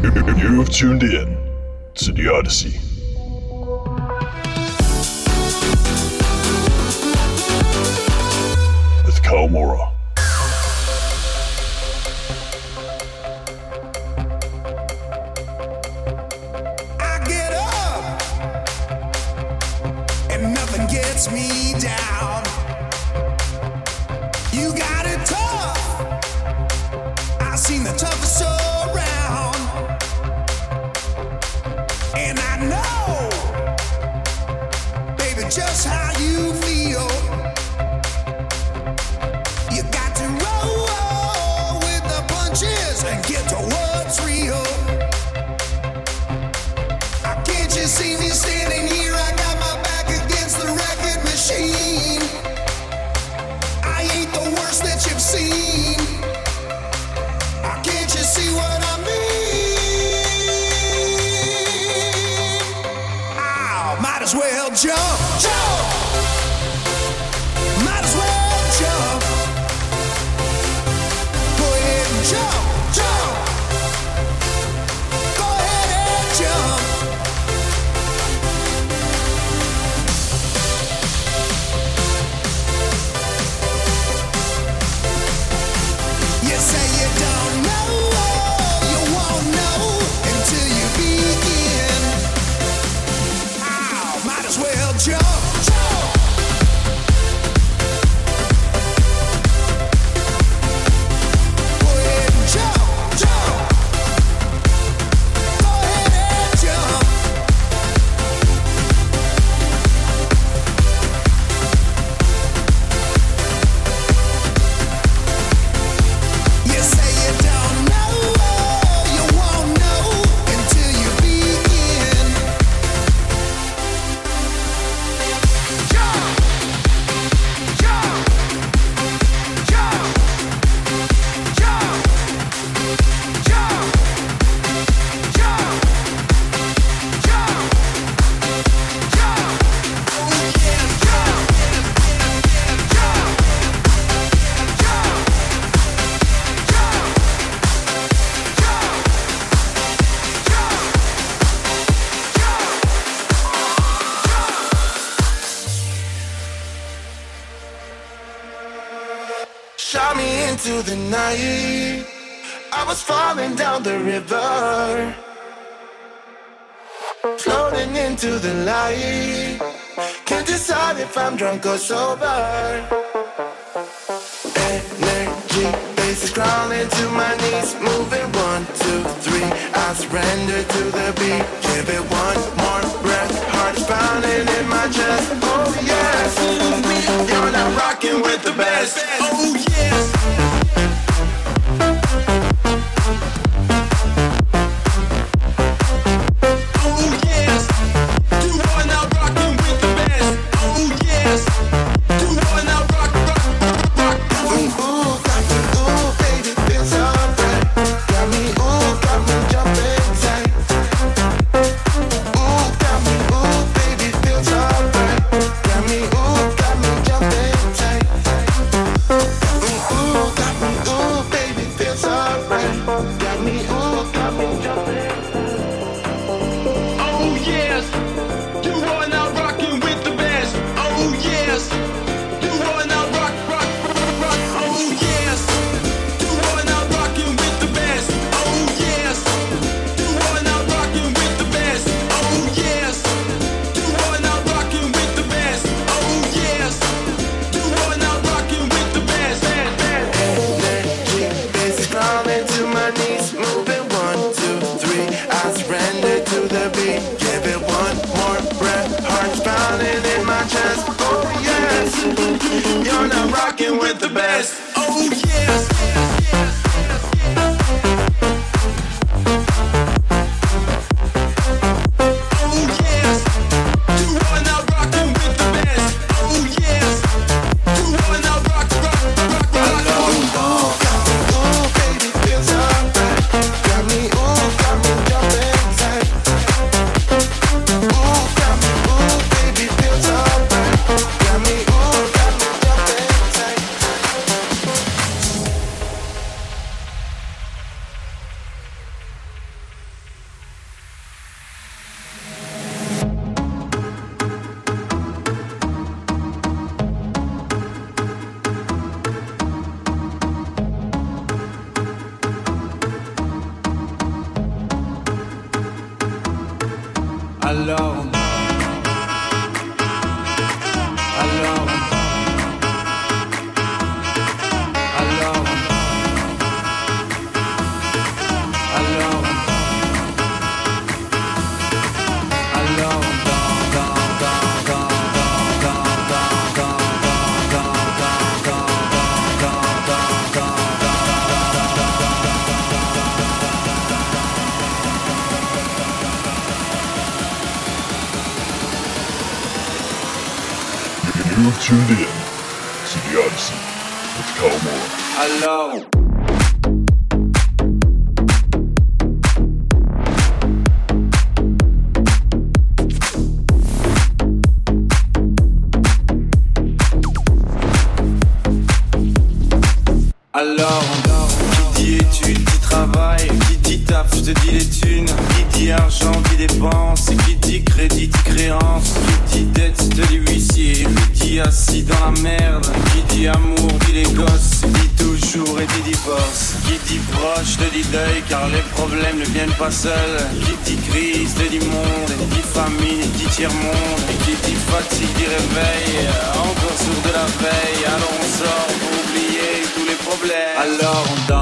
You've tuned in to the Odyssey. With Kaumora. down the river. Floating into the light. Can't decide if I'm drunk or sober. Energy bases crawling to my knees. Moving one, two, three. I surrender to the beat. Give it one more breath. Heart's pounding in my chest. Oh, yeah. me You're not rocking with the best. Oh, yeah. Tuned in to the Odyssey with Kaumora. Hello. Je te dis les thunes, qui dit argent, dit dépense, qui dit crédit, dit créance, qui dit dette, te dis huissier, qui dit assis dans la merde, qui dit amour, dit les gosses, dit toujours et dit divorce, qui dit proche, te dit deuil, car les problèmes ne viennent pas seuls, qui dit crise, te dit monde, dit famine, dit tiers-monde, qui dit fatigue, dit réveil, encore sourd de la veille, alors on sort pour oublier tous les problèmes. Alors on danse.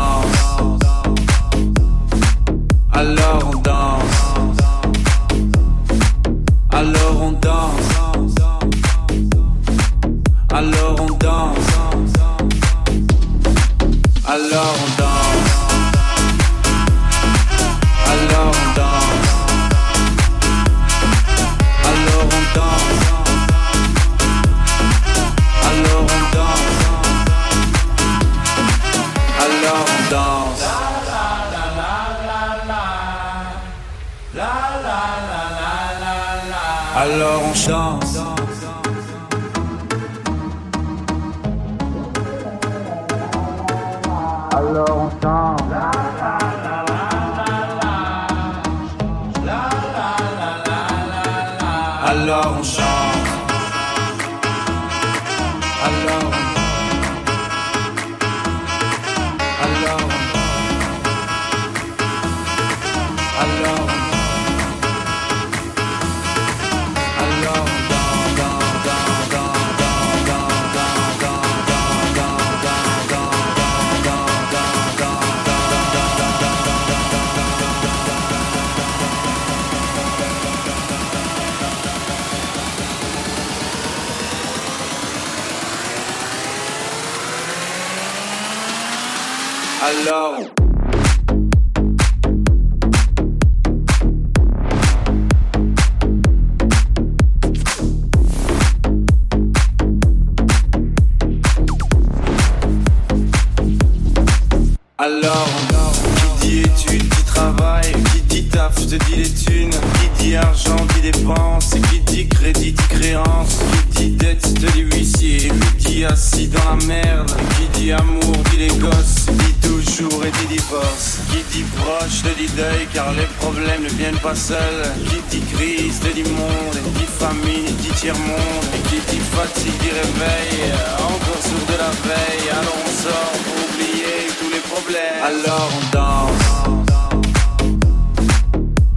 Dis huissier, qui dit assis dans la merde, qui dit amour, dit les gosses, dit toujours et dit divorce, qui dit proche, te dit deuil, car les problèmes ne viennent pas seuls, qui dit crise, te dit monde, dit famine, dit tiers-monde, qui dit fatigue, dit réveil, encore sourd de la veille, alors on sort pour oublier tous les problèmes. Alors on danse.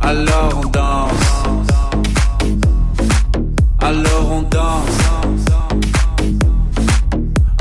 Alors on danse. Alors on danse.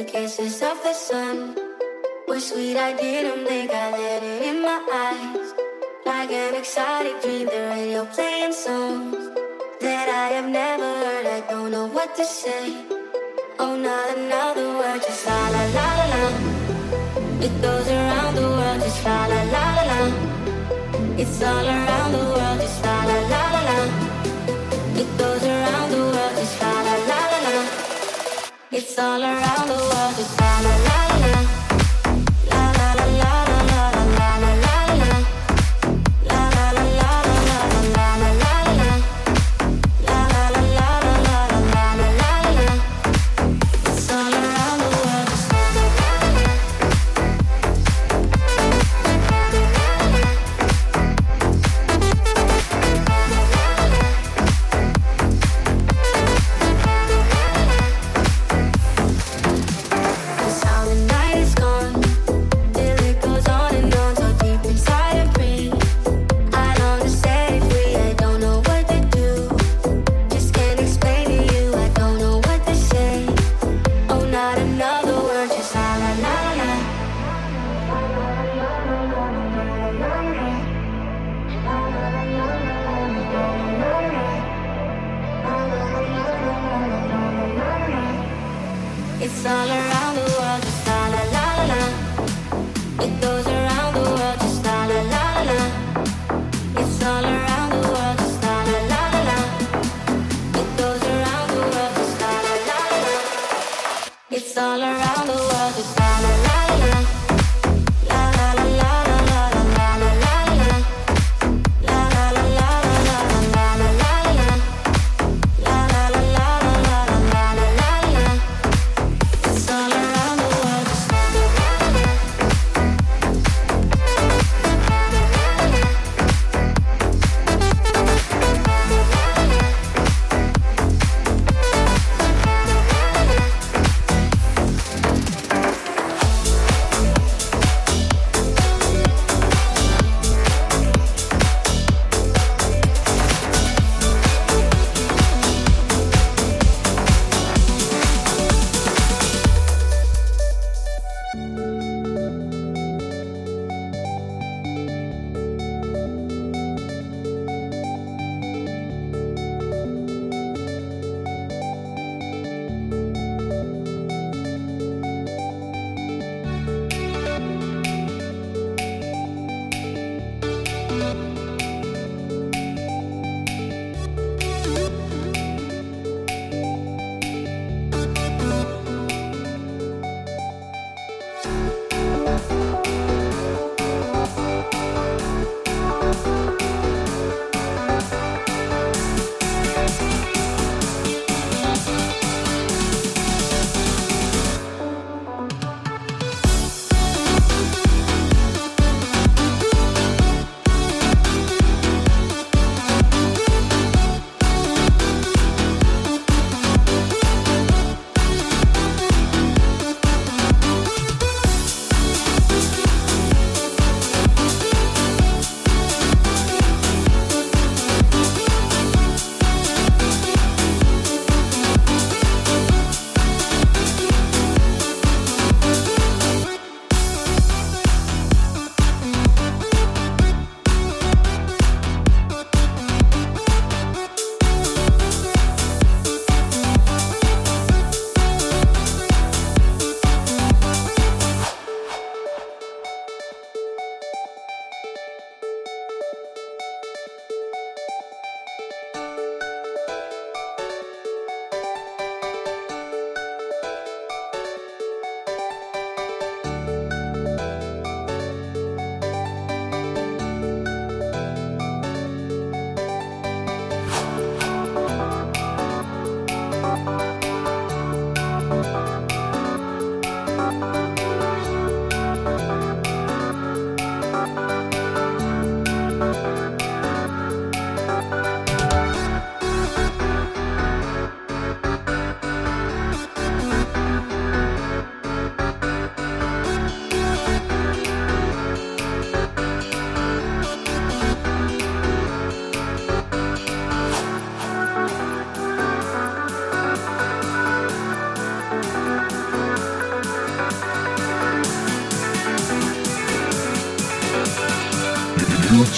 The kisses of the sun were sweet. I didn't think I let it in my eyes. Like an exotic dream, the radio playing songs that I have never heard. I don't know what to say. Oh, not another word, just la la la la la. It goes around the world, just la la la la la. It's all around the world, all around the world. It's all around.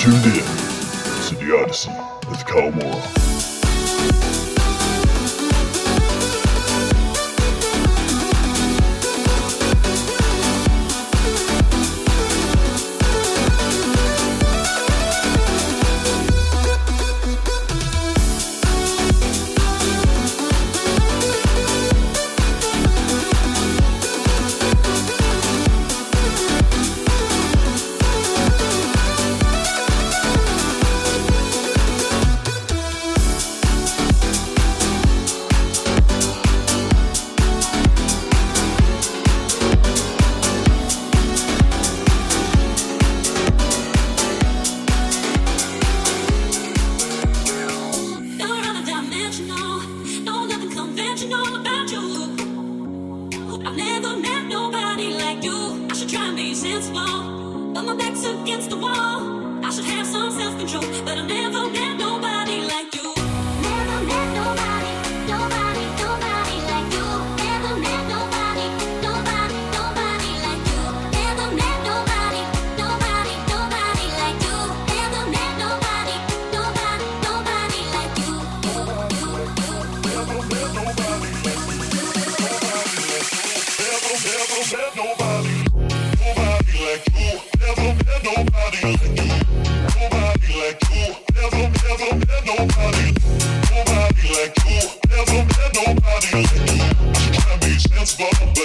You're tuned bum.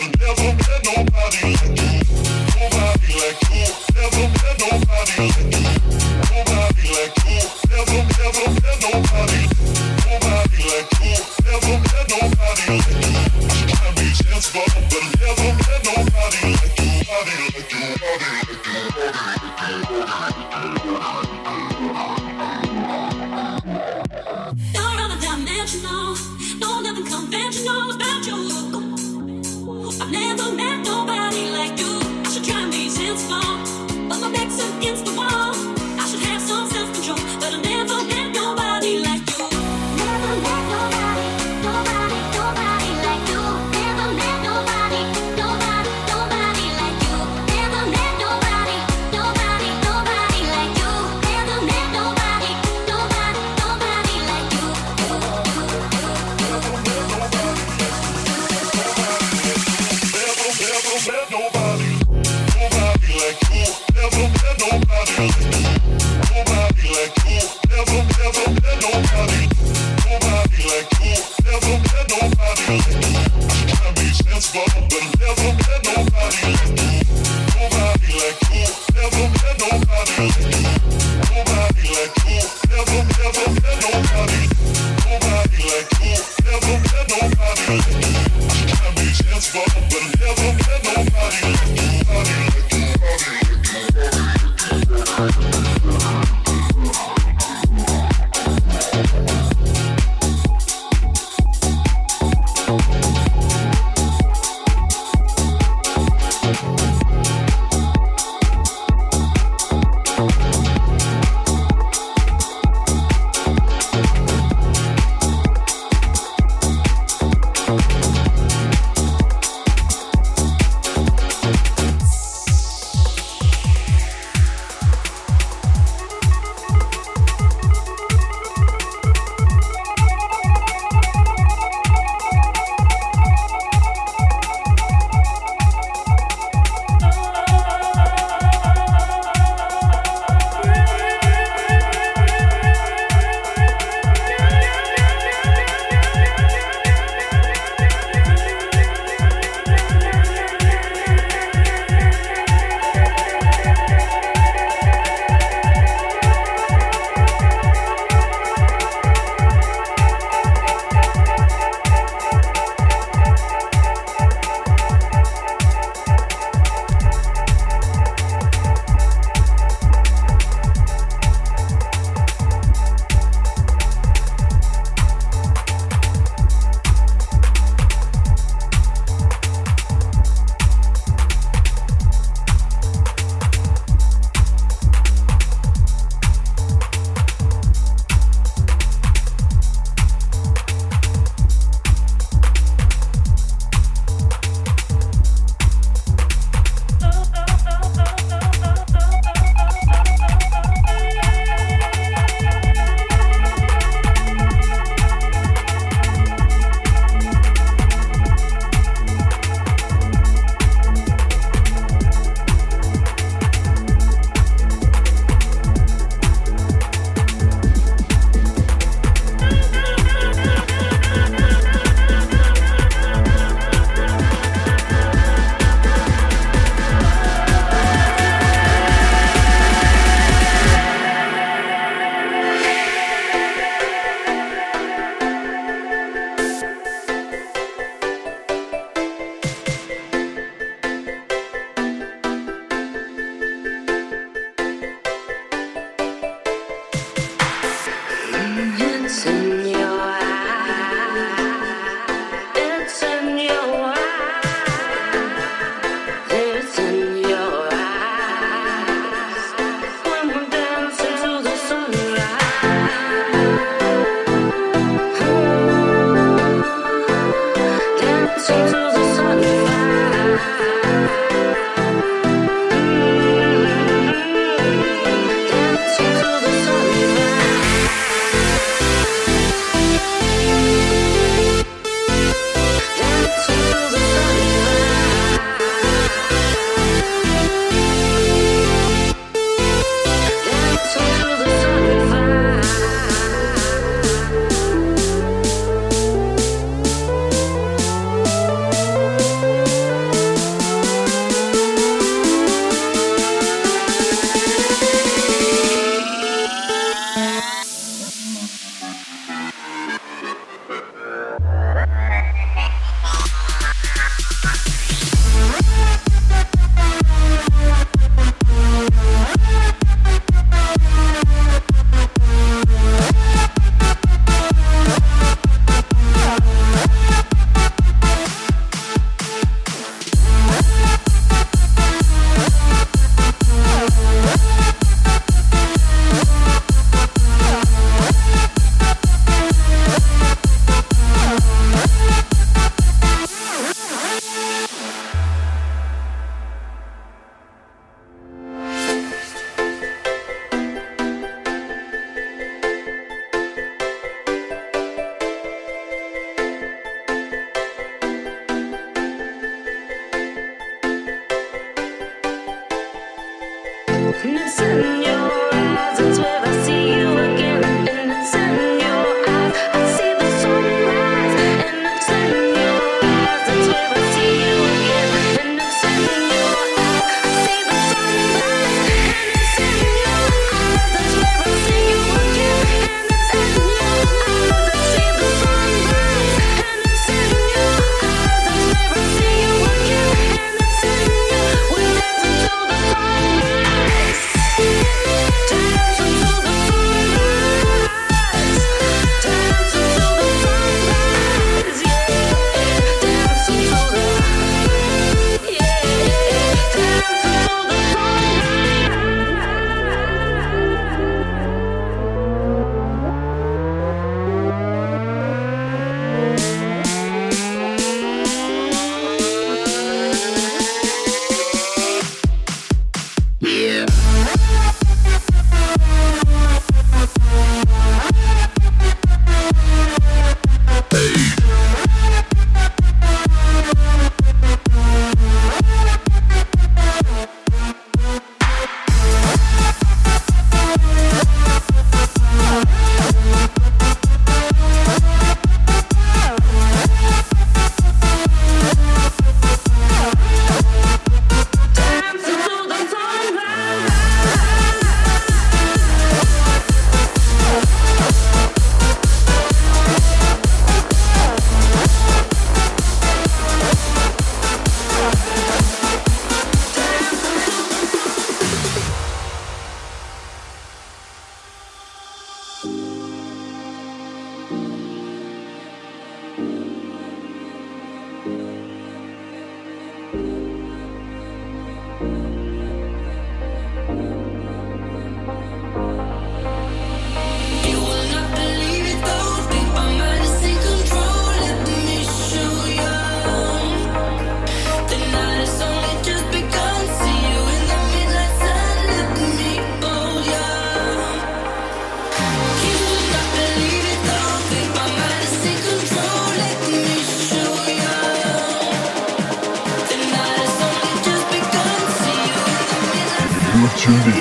You have tuned in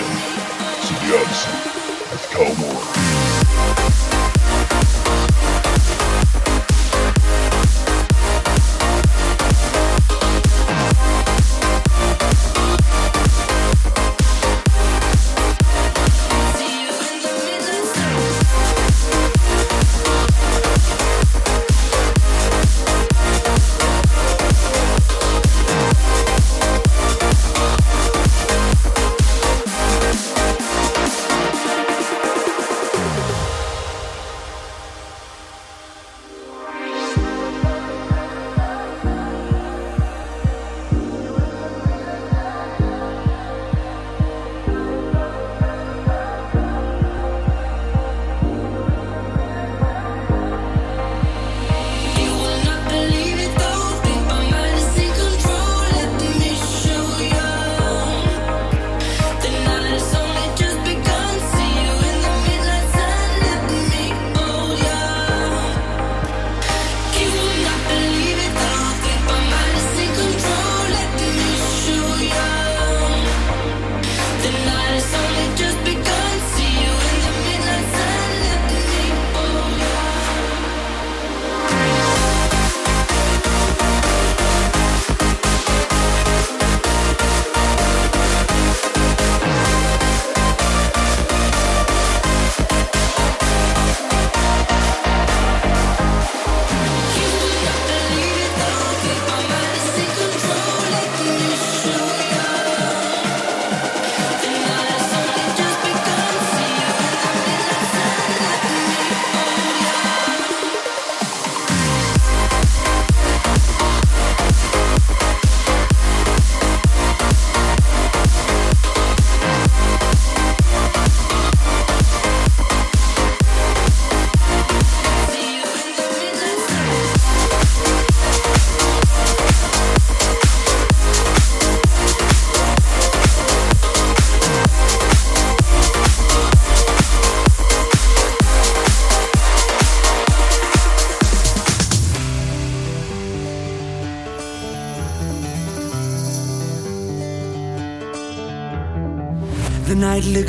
to The Odyssey with Kaumora.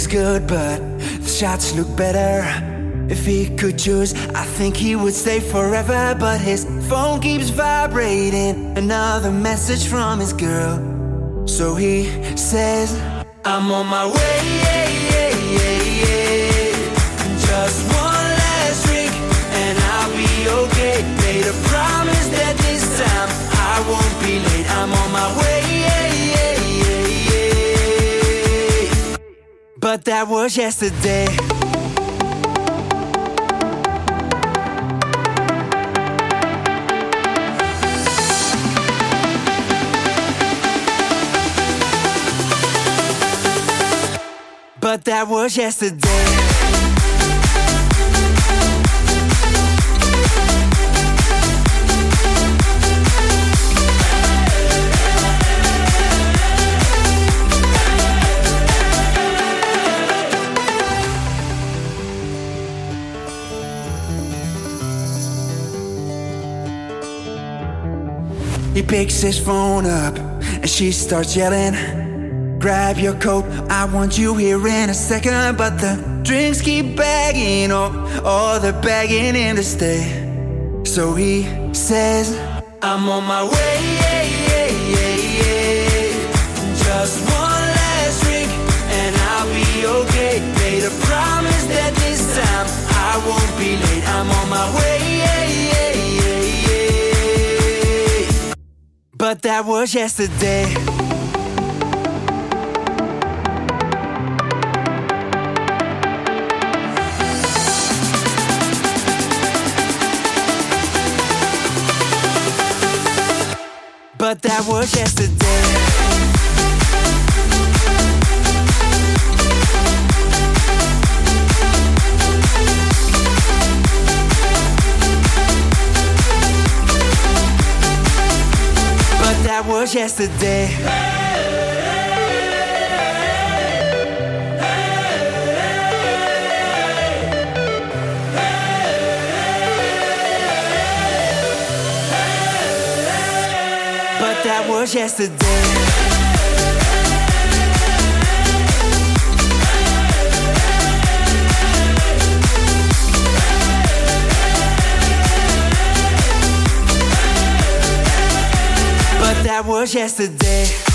Good, but the shots look better. If he could choose, I think he would stay forever. But his phone keeps vibrating. Another message from his girl. So he says, I'm on my way. That was yesterday. But that was yesterday. He picks his phone up and she starts yelling. Grab your coat, I want you here in a second. But the drinks keep bagging, oh, oh, they're begging him to stay. So he says, I'm on my way. Just one last drink and I'll be okay. Made a promise that this time I won't be late. I'm on my way. But that was yesterday. But that was yesterday. Was yesterday. But that was yesterday. That was yesterday.